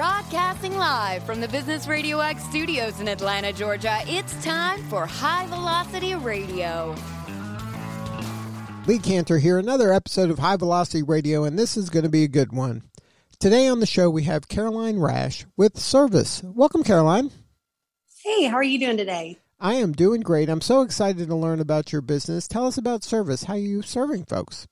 Broadcasting live from the Business Radio X studios in Atlanta, Georgia, it's time for High Velocity Radio. Lee Kantor here, another episode of High Velocity Radio, and this is going to be a good one. Today on the show, we have Caroline Rash with CRVAS. Welcome, Caroline. Hey, how are you doing today? I am doing great. I'm so excited to learn about your business. Tell us about CRVAS. How are you serving folks?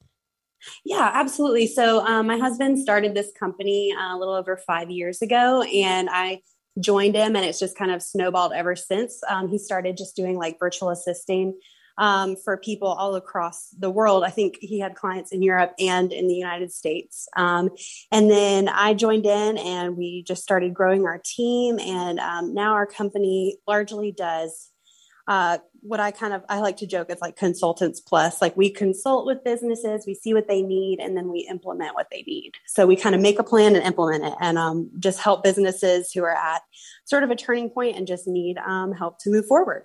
Yeah, absolutely. So, um, my husband started this company uh, a little over five years ago, and I joined him, and it's just kind of snowballed ever since. Um, he started just doing like virtual assisting um, for people all across the world. I think he had clients in Europe and in the United States. Um, and then I joined in, and we just started growing our team, and um, now our company largely does uh, what I kind of I like to joke it's like consultants plus. Like we consult with businesses, we see what they need, and then we implement what they need. So we kind of make a plan and implement it, and um, just help businesses who are at sort of a turning point and just need um, help to move forward.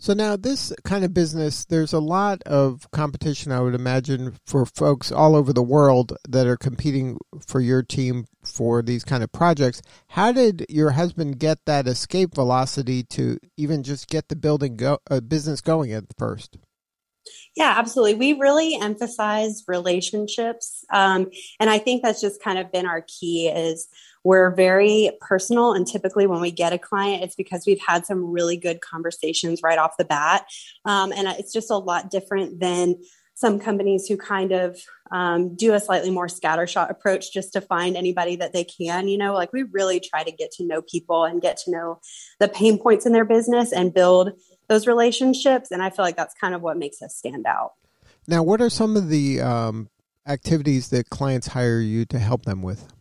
So now this kind of business, there's a lot of competition, I would imagine, for folks all over the world that are competing for your team for these kind of projects. How did your husband get that escape velocity to even just get the building go, uh, business going at first? Yeah, absolutely. We really emphasize relationships, um, and I think that's just kind of been our key. Is we're very personal, and typically when we get a client, it's because we've had some really good conversations right off the bat, um, and it's just a lot different than some companies who kind of um, do a slightly more scattershot approach just to find anybody that they can. You know, like we really try to get to know people and get to know the pain points in their business and build those relationships. And I feel like that's kind of what makes us stand out. Now, what are some of the um, activities that clients hire you to help them with?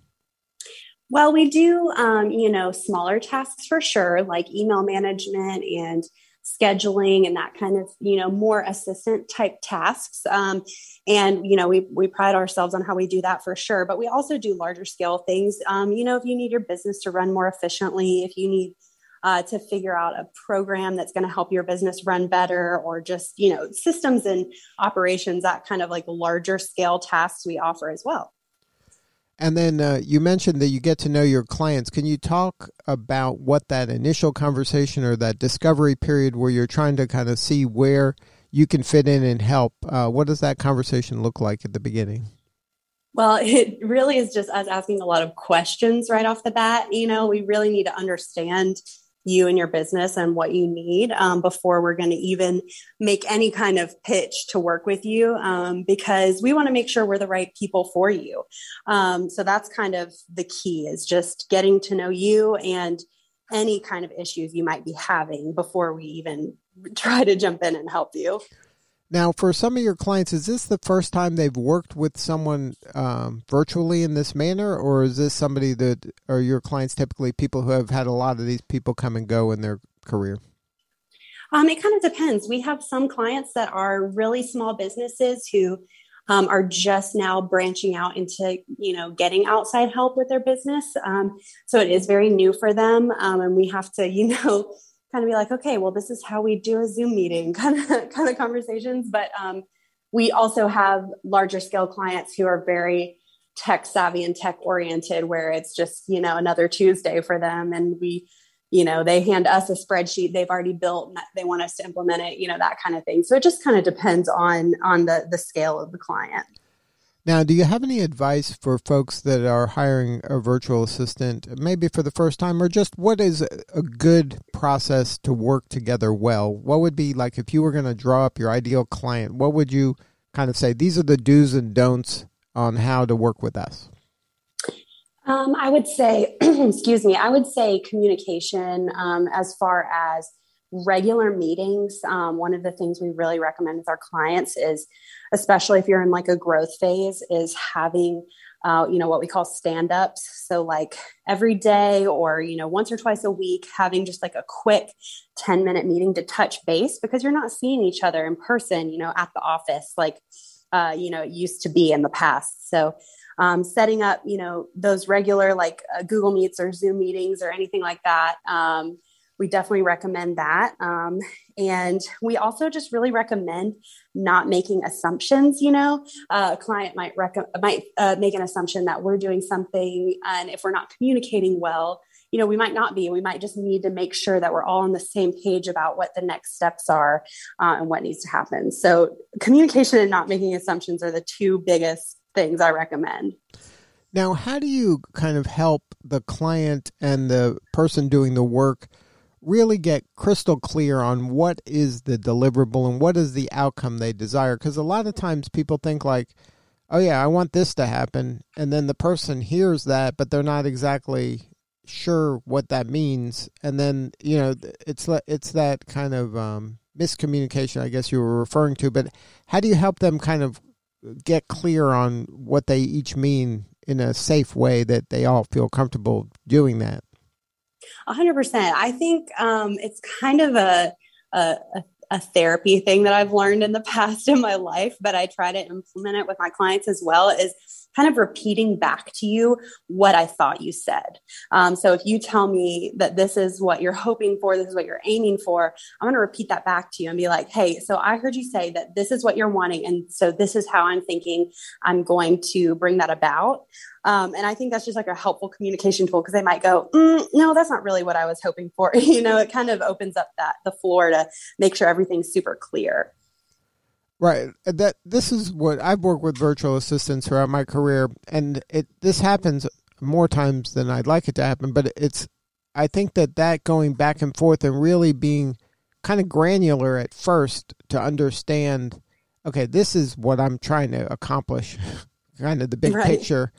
Well, we do, um, you know, smaller tasks for sure, like email management and scheduling and that kind of, you know, more assistant type tasks. Um, and, you know, we, we pride ourselves on how we do that for sure. But we also do larger scale things. Um, you know, if you need your business to run more efficiently, if you need uh, to figure out a program that's going to help your business run better or just you know systems and operations that kind of like larger scale tasks we offer as well and then uh, you mentioned that you get to know your clients. Can you talk about what that initial conversation or that discovery period where you're trying to kind of see where you can fit in and help? Uh, what does that conversation look like at the beginning? Well, it really is just us asking a lot of questions right off the bat. You know, we really need to understand you and your business and what you need um, before we're going to even make any kind of pitch to work with you um, because we want to make sure we're the right people for you. Um, so that's kind of the key is just getting to know you and any kind of issues you might be having before we even try to jump in and help you now, for some of your clients, is this the first time they've worked with someone um, virtually in this manner, or is this somebody that are your clients typically people who have had a lot of these people come and go in their career? Um, it kind of depends. We have some clients that are really small businesses who um, are just now branching out into you know getting outside help with their business. Um, so it is very new for them, um, and we have to you know kind of be like, okay, well, this is how we do a Zoom meeting kind of kind of conversations. But um, we also have larger scale clients who are very tech savvy and tech oriented, where it's just you know another Tuesday for them, and we you know they hand us a spreadsheet they've already built and they want us to implement it you know that kind of thing. So it just kind of depends on on the the scale of the client now, do you have any advice for folks that are hiring a virtual assistant, maybe for the first time, or just what is a good process to work together well? What would be like if you were going to draw up your ideal client? What would you kind of say? These are the do's and don'ts on how to work with us. Um, I would say, excuse me, I would say communication um, as far as regular meetings. Um, one of the things we really recommend with our clients is especially if you're in like a growth phase, is having uh, you know what we call stand ups so like every day or you know once or twice a week having just like a quick 10 minute meeting to touch base because you're not seeing each other in person you know at the office like uh, you know it used to be in the past so um, setting up you know those regular like uh, google meets or zoom meetings or anything like that um, we definitely recommend that. Um, and we also just really recommend not making assumptions. You know, uh, a client might rec- might uh, make an assumption that we're doing something, and if we're not communicating well, you know, we might not be. We might just need to make sure that we're all on the same page about what the next steps are uh, and what needs to happen. So, communication and not making assumptions are the two biggest things I recommend. Now, how do you kind of help the client and the person doing the work really get crystal clear on what is the deliverable and what is the outcome they desire? Because a lot of times people think, like, oh, yeah, I want this to happen. And then the person hears that, but they're not exactly sure what that means, and then you know it's it's that kind of um, miscommunication, I guess you were referring to. But how do you help them kind of get clear on what they each mean in a safe way that they all feel comfortable doing that? A hundred percent. I think um, it's kind of a, a, a therapy thing that I've learned in the past in my life, but I try to implement it with my clients as well. Is kind of repeating back to you what I thought you said. Um, so if you tell me that this is what you're hoping for, this is what you're aiming for, I'm going to repeat that back to you and be like, hey, so I heard you say that this is what you're wanting. And so this is how I'm thinking I'm going to bring that about. Um, and I think that's just like a helpful communication tool because they might go, mm, no, that's not really what I was hoping for. you know, it kind of opens up that the floor to make sure everything's super clear. Right. That this is what I've worked with virtual assistants throughout my career, and it this happens more times than I'd like it to happen. But it's I think that that going back and forth and really being kind of granular at first to understand. Okay, this is what I'm trying to accomplish, kind of the big right. picture,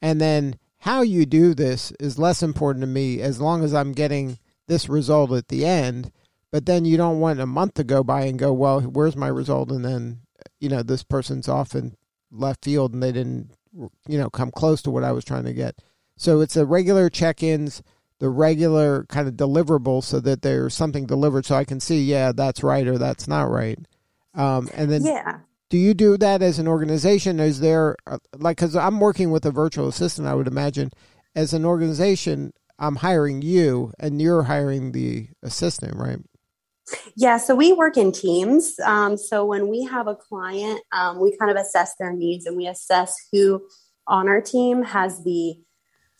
and then how you do this is less important to me as long as I'm getting this result at the end but then you don't want a month to go by and go, well, where's my result? And then, you know, this person's off in left field and they didn't, you know, come close to what I was trying to get. So it's the regular check ins, the regular kind of deliverables so that there's something delivered so I can see, yeah, that's right or that's not right. Um, and then, yeah. Do you do that as an organization? Is there, uh, like, because I'm working with a virtual assistant, I would imagine, as an organization, I'm hiring you and you're hiring the assistant, right? Yeah, so we work in teams. Um, so when we have a client, um, we kind of assess their needs and we assess who on our team has the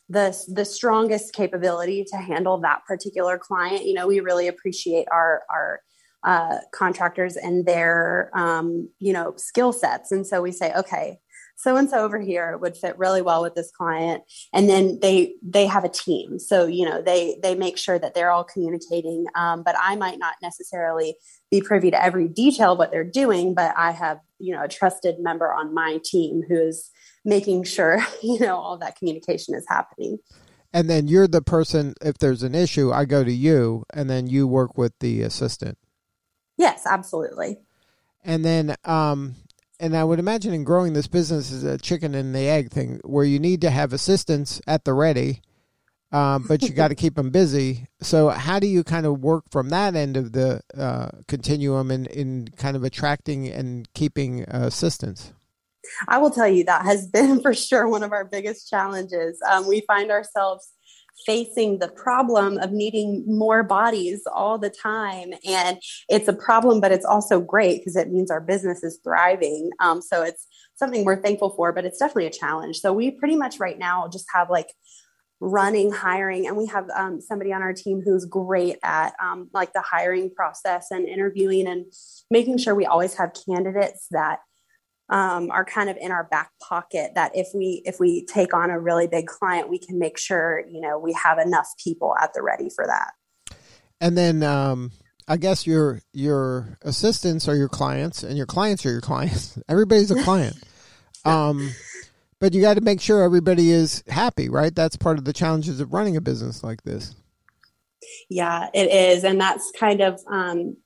the the strongest capability to handle that particular client. You know, we really appreciate our our uh, contractors and their um, you know skill sets, and so we say, okay, so and so over here would fit really well with this client. And then they they have a team. So you know they they make sure that they're all communicating. Um, but i might not necessarily be privy to every detail of what they're doing but i have you know a trusted member on my team who is making sure you know all that communication is happening. And then you're the person if there's an issue i go to you and then you work with the assistant. Yes absolutely. And then um and I would imagine in growing this business is a chicken and the egg thing, where you need to have assistants at the ready, um, but you got to keep them busy. So, how do you kind of work from that end of the uh, continuum in, in kind of attracting and keeping uh, assistants? I will tell you that has been for sure one of our biggest challenges. Um, we find ourselves facing the problem of needing more bodies all the time. And it's a problem, but it's also great because it means our business is thriving. Um, so it's something we're thankful for, but it's definitely a challenge. So we pretty much right now just have like running hiring and we have um, somebody on our team who's great at um, like the hiring process and interviewing and making sure we always have candidates that um, are kind of in our back pocket that if we if we take on a really big client we can make sure you know we have enough people at the ready for that. And then um, i guess your your assistants are your clients and your clients are your clients. Everybody's a client. Um, but you got to make sure everybody is happy right? That's part of the challenges of running a business like this. Yeah it is. And that's kind of um,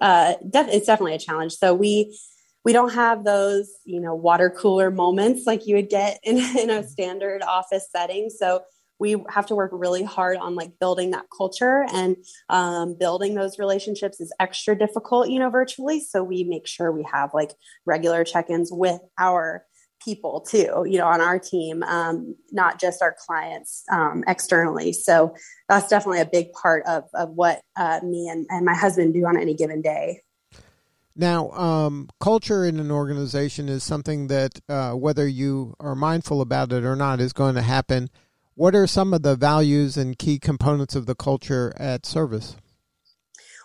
uh, def- it's definitely a challenge. So we we don't have those you know water cooler moments like you would get in, in a standard office setting so we have to work really hard on like building that culture and um, building those relationships is extra difficult you know virtually so we make sure we have like regular check-ins with our people too, you know, on our team, um, not just our clients um, externally. So that's definitely a big part of, of what uh, me and, and my husband do on any given day. Now, um, culture in an organization is something that, uh, whether you are mindful about it or not, is going to happen. What are some of the values and key components of the culture at CRVAS?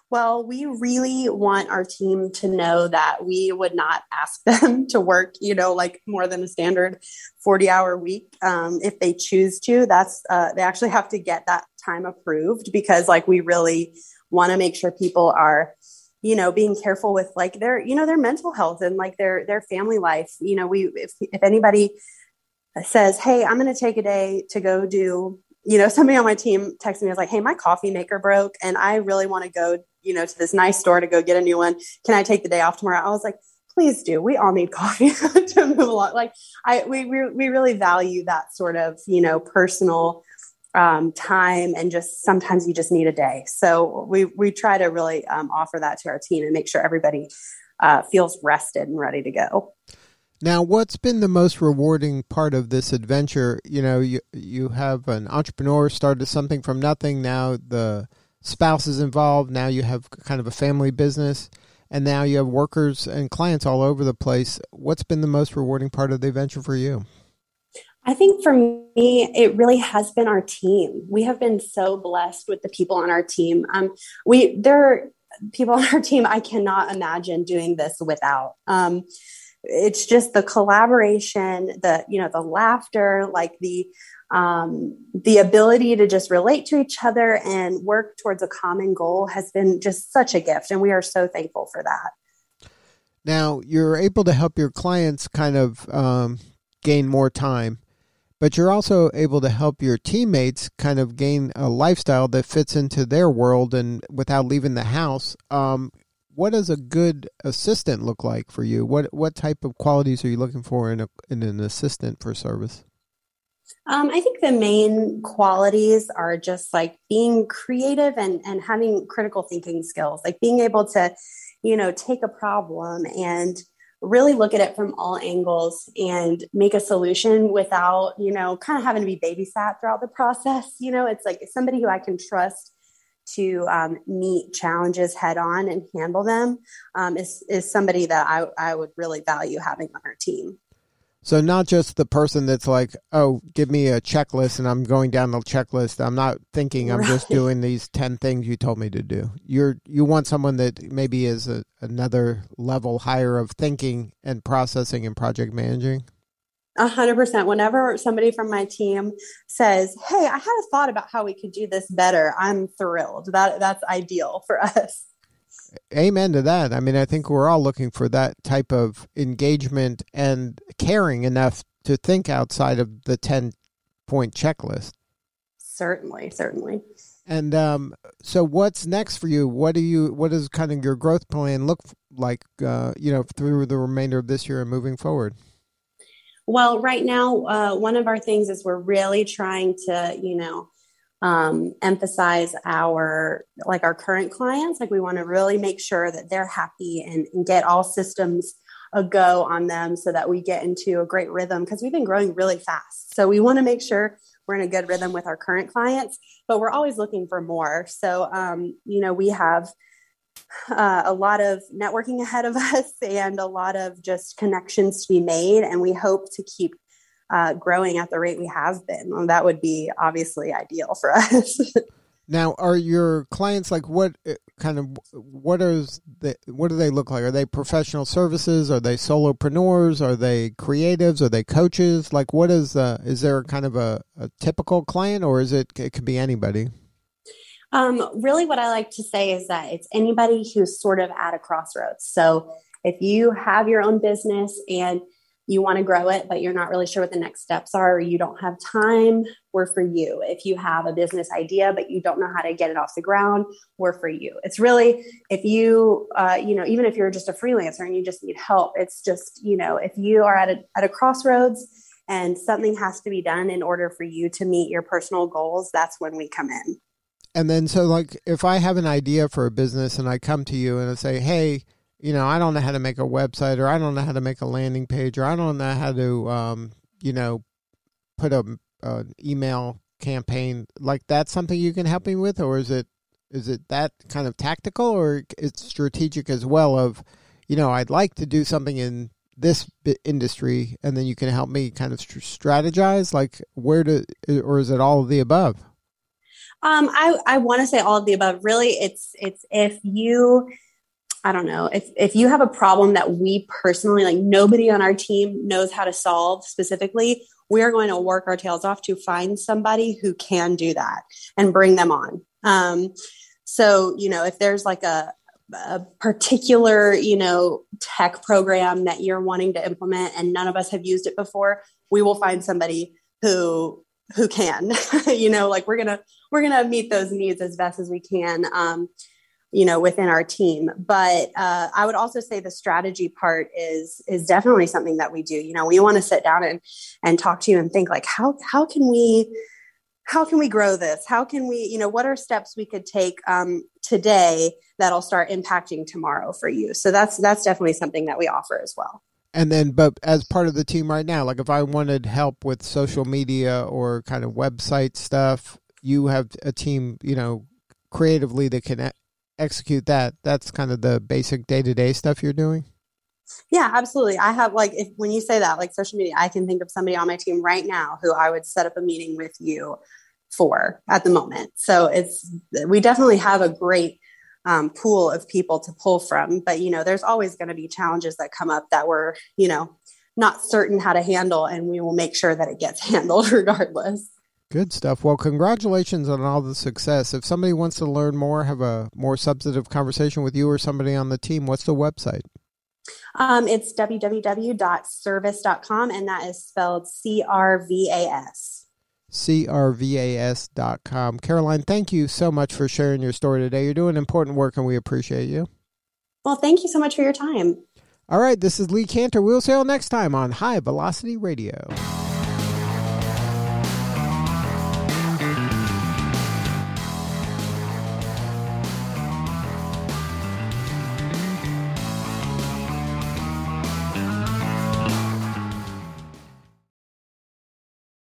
Well, we really want our team to know that we would not ask them to work, you know, like more than a standard 40 hour week. Um, if they choose to, that's, uh, they actually have to get that time approved because like we really want to make sure people are, you know, being careful with like their, you know, their mental health and like their, their family life. You know, we, if, if anybody says, Hey, I'm going to take a day to go do you know, somebody on my team texted me, I was like, Hey, my coffee maker broke and I really want to go you know, to this nice store to go get a new one. Can I take the day off tomorrow? I was like, please do. We all need coffee to move along. Like I, we, we, we really value that sort of, you know, personal um, time and just sometimes you just need a day. So we, we try to really um, offer that to our team and make sure everybody uh, feels rested and ready to go. Now, what's been the most rewarding part of this adventure? You know, you you have an entrepreneur started something from nothing. Now the spouse is involved. Now you have kind of a family business, and now you have workers and clients all over the place. What's been the most rewarding part of the adventure for you? I think for me, it really has been our team. We have been so blessed with the people on our team. Um, we there are people on our team I cannot imagine doing this without. Um, it's just the collaboration, the you know the laughter, like the um, the ability to just relate to each other and work towards a common goal has been just such a gift. And we are so thankful for that. Now, you're able to help your clients kind of um, gain more time, but you're also able to help your teammates kind of gain a lifestyle that fits into their world and without leaving the house. Um, what does a good assistant look like for you? What what type of qualities are you looking for in a in an assistant for CRVAS? Um, I think the main qualities are just like being creative and, and having critical thinking skills, like being able to, you know, take a problem and really look at it from all angles and make a solution without, you know, kind of having to be babysat throughout the process. You know, it's like somebody who I can trust to um, meet challenges head on and handle them um, is, is somebody that I, I would really value having on our team. So not just the person that's like, oh, give me a checklist and I'm going down the checklist. I'm not thinking I'm right. just doing these 10 things you told me to do. You're you want someone that maybe is a, another level higher of thinking and processing and project managing. A hundred percent. Whenever somebody from my team says, "Hey, I had a thought about how we could do this better," I'm thrilled. That that's ideal for us amen to that. I mean, I think we're all looking for that type of engagement and caring enough to think outside of the 10 point checklist. Certainly, certainly. And um, so, what's next for you? What do you? What does kind of your growth plan look like? Uh, you know, through the remainder of this year and moving forward. Well, right now, uh, one of our things is we're really trying to, you know, um, emphasize our like our current clients. Like we want to really make sure that they're happy and, and get all systems a go on them so that we get into a great rhythm because we've been growing really fast. So we want to make sure we're in a good rhythm with our current clients but we're always looking for more. So um, you know we have uh, a lot of networking ahead of us and a lot of just connections to be made and we hope to keep uh, growing at the rate we have been. Well, that would be obviously ideal for us. now, are your clients like what uh, kind of what is the what do they look like? Are they professional services? Are they solopreneurs? Are they creatives? Are they coaches? Like, what is uh, is there kind of a, a typical client, or is it it could be anybody? Um, really, what I like to say is that it's anybody who's sort of at a crossroads. So, if you have your own business and you want to grow it, but you're not really sure what the next steps are, or you don't have time, we're for you. If you have a business idea, but you don't know how to get it off the ground, we're for you. It's really, if you, uh, you know, even if you're just a freelancer and you just need help, it's just, you know, if you are at a, at a crossroads and something has to be done in order for you to meet your personal goals, that's when we come in. And then, so like, if I have an idea for a business and I come to you and I say, hey, you know, I don't know how to make a website or I don't know how to make a landing page or I don't know how to, um, you know, put a, an email campaign. Like that's something you can help me with or is it is it that kind of tactical or it's strategic as well of you know i'd like to do something in this industry and then you can help me kind of strategize? Like where to or is it all of the above? Um i i want to say all of the above. Really it's it's if you I don't know. If if you have a problem that we personally like nobody on our team knows how to solve specifically, we are going to work our tails off to find somebody who can do that and bring them on. Um, so you know if there's like a a particular you know tech program that you're wanting to implement and none of us have used it before we will find somebody who who can. You know like we're gonna we're gonna meet those needs as best as we can. Um, you know within our team. But uh, i would also say the strategy part is is definitely something that we do. You know we want to sit down and and talk to you and think like how how can we how can we grow this? How can we you know what are steps we could take um, today that'll start impacting tomorrow for you? So that's that's definitely something that we offer as well. And then but as part of the team right now like if i wanted help with social media or kind of website stuff you have a team you know creatively that can execute that, that's kind of the basic day to day stuff you're doing? Yeah, absolutely. I have like if when you say that, like social media, I can think of somebody on my team right now who I would set up a meeting with you for at the moment. So it's we definitely have a great um, pool of people to pull from, but you know, there's always going to be challenges that come up that we're you know not certain how to handle, and we will make sure that it gets handled regardless. Good stuff. Well, congratulations on all the success. If somebody wants to learn more, have a more substantive conversation with you or somebody on the team, what's the website? Um, it's www.crvas.com, and that is spelled C R V A S. CRVAS.com. Caroline, thank you so much for sharing your story today. You're doing important work, and we appreciate you. Well, thank you so much for your time. All right, this is Lee Kantor. We'll see you all next time on High Velocity Radio.